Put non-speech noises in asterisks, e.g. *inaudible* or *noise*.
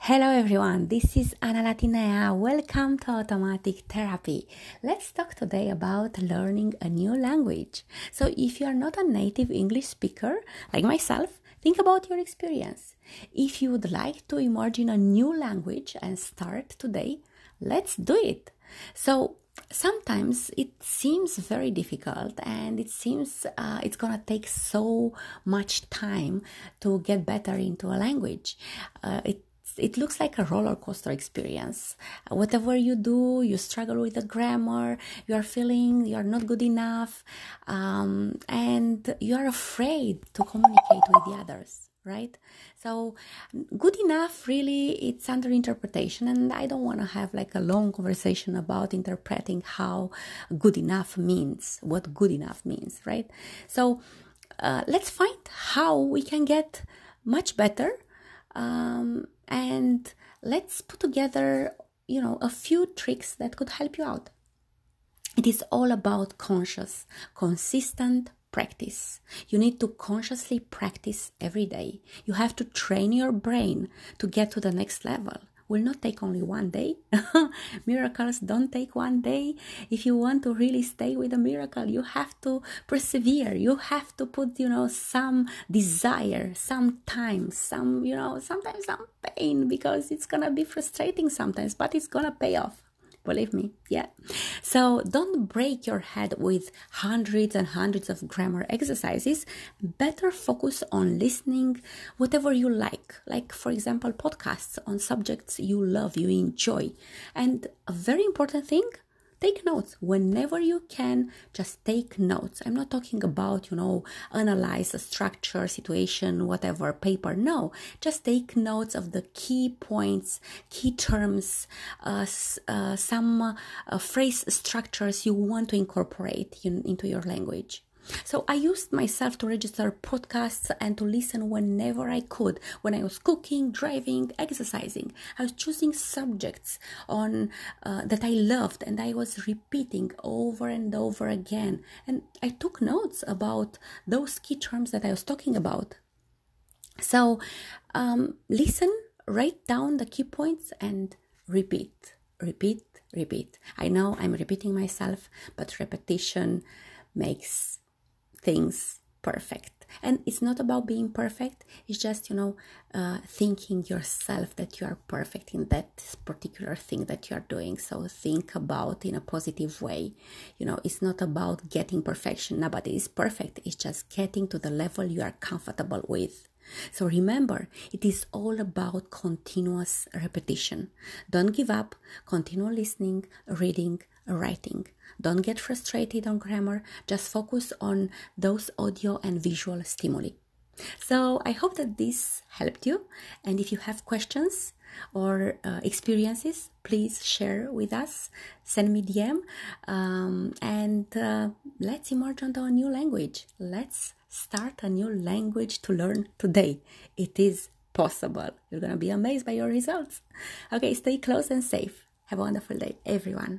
Hello everyone, this is Ana Latinea. Welcome to Automatic Therapy. Let's talk today about learning a new language. So, if you are not a native English speaker like myself, think about your experience. If you would like to imagine a new language and start today, let's do it. So, sometimes it seems very difficult and it seems uh, it's gonna take so much time to get better into a language. Uh, it it looks like a roller coaster experience. Whatever you do, you struggle with the grammar, you are feeling you are not good enough, um, and you are afraid to communicate with the others, right? So, good enough really it's under interpretation, and I don't want to have like a long conversation about interpreting how good enough means, what good enough means, right? So, uh, let's find how we can get much better um, and let's put together you know a few tricks that could help you out. It is all about conscious consistent practice. You need to consciously practice every day. You have to train your brain to get to the next level will not take only one day. *laughs* Miracles don't take one day. If you want to really stay with a miracle, you have to persevere. You have to put, you know, some desire, some time, some, you know, sometimes some pain because it's gonna be frustrating sometimes, but it's gonna pay off believe me yeah. So don't break your head with hundreds and hundreds of grammar exercises. Better focus on listening whatever you like. Like for example podcasts on subjects you love you enjoy. And a very important thing take notes. Whenever you can just take notes. I'm not talking about you know analyze a structure situation whatever paper. No just take notes of the key points key terms uh, uh, some uh, phrase structures you want to incorporate in, into your language so I used myself to register podcasts and to listen whenever I could. When I was cooking, driving, exercising, I was choosing subjects on uh, that I loved and I was repeating over and over again. And I took notes about those key terms that I was talking about. So um, listen, write down the key points and repeat, repeat, repeat. I know I'm repeating myself, but repetition makes things perfect. And it's not about being perfect. It's just you know uh, thinking yourself that you are perfect in that particular thing that you are doing. So think about in a positive way. You know it's not about getting perfection. Nobody is perfect. It's just getting to the level you are comfortable with. So remember, it is all about continuous repetition. Don't give up, continue listening, reading, writing. Don't get frustrated on grammar, just focus on those audio and visual stimuli. So I hope that this helped you. And if you have questions or uh, experiences, please share with us. Send me DM, um, and uh, let's emerge onto a new language. Let's start a new language to learn today. It is possible. You're gonna be amazed by your results. Okay, stay close and safe. Have a wonderful day, everyone.